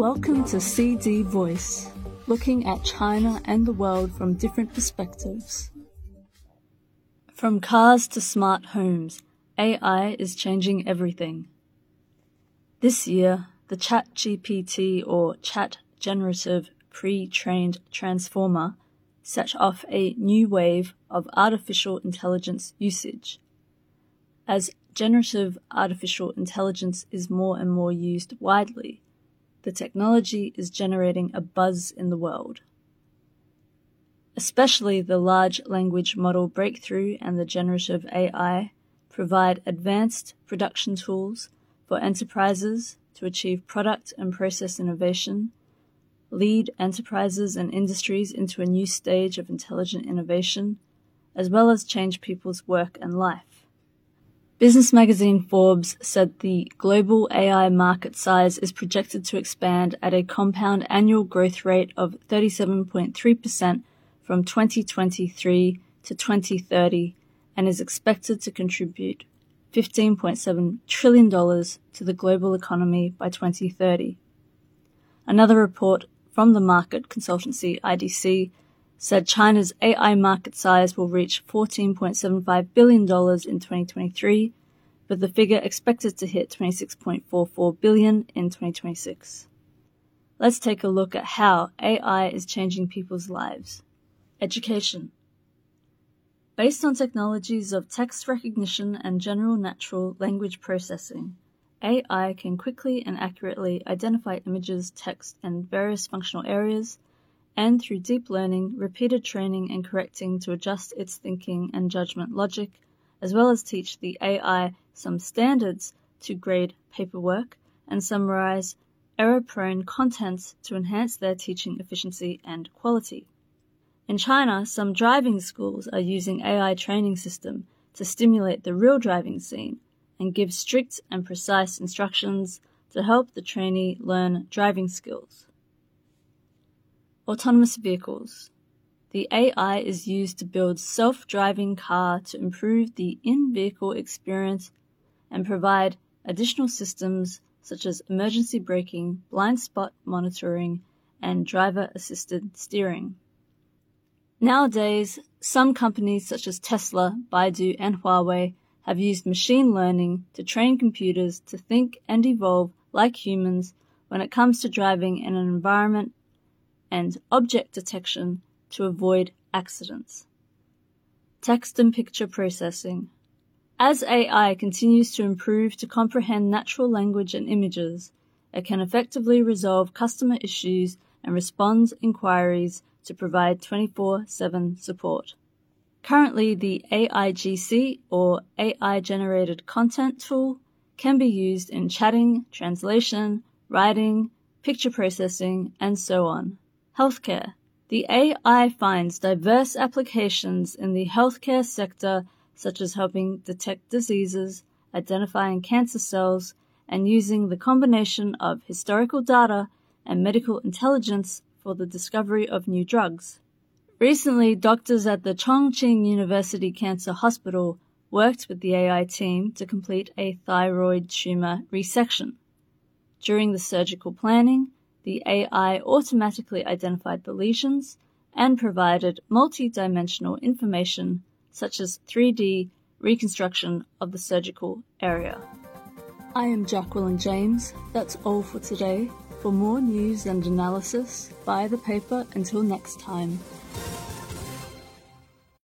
Welcome to CD Voice, looking at China and the world from different perspectives. From cars to smart homes, AI is changing everything. This year, the ChatGPT or Chat Generative Pre-trained Transformer set off a new wave of artificial intelligence usage. As generative artificial intelligence is more and more used widely, the technology is generating a buzz in the world. Especially the large language model breakthrough and the generative AI provide advanced production tools for enterprises to achieve product and process innovation, lead enterprises and industries into a new stage of intelligent innovation, as well as change people's work and life. Business magazine Forbes said the global AI market size is projected to expand at a compound annual growth rate of 37.3% from 2023 to 2030 and is expected to contribute $15.7 trillion to the global economy by 2030. Another report from the market consultancy IDC said China's AI market size will reach $14.75 billion in 2023, with the figure expected to hit 26.44 billion in 2026. Let's take a look at how AI is changing people's lives. Education. Based on technologies of text recognition and general natural language processing, AI can quickly and accurately identify images, text, and various functional areas and through deep learning, repeated training, and correcting to adjust its thinking and judgment logic, as well as teach the AI some standards to grade paperwork and summarize error prone contents to enhance their teaching efficiency and quality. In China, some driving schools are using AI training system to stimulate the real driving scene and give strict and precise instructions to help the trainee learn driving skills. Autonomous vehicles. The AI is used to build self-driving car to improve the in-vehicle experience and provide additional systems such as emergency braking, blind spot monitoring, and driver-assisted steering. Nowadays, some companies such as Tesla, Baidu, and Huawei have used machine learning to train computers to think and evolve like humans when it comes to driving in an environment and object detection to avoid accidents. Text and picture processing. As AI continues to improve to comprehend natural language and images, it can effectively resolve customer issues and respond inquiries to provide 24-7 support. Currently, the AIGC or AI generated content tool can be used in chatting, translation, writing, picture processing, and so on. Healthcare. The AI finds diverse applications in the healthcare sector, such as helping detect diseases, identifying cancer cells, and using the combination of historical data and medical intelligence for the discovery of new drugs. Recently, doctors at the Chongqing University Cancer Hospital worked with the AI team to complete a thyroid tumor resection. During the surgical planning, the AI automatically identified the lesions and provided multi-dimensional information such as 3D reconstruction of the surgical area. I am Jacqueline James. That's all for today. For more news and analysis, buy the paper until next time.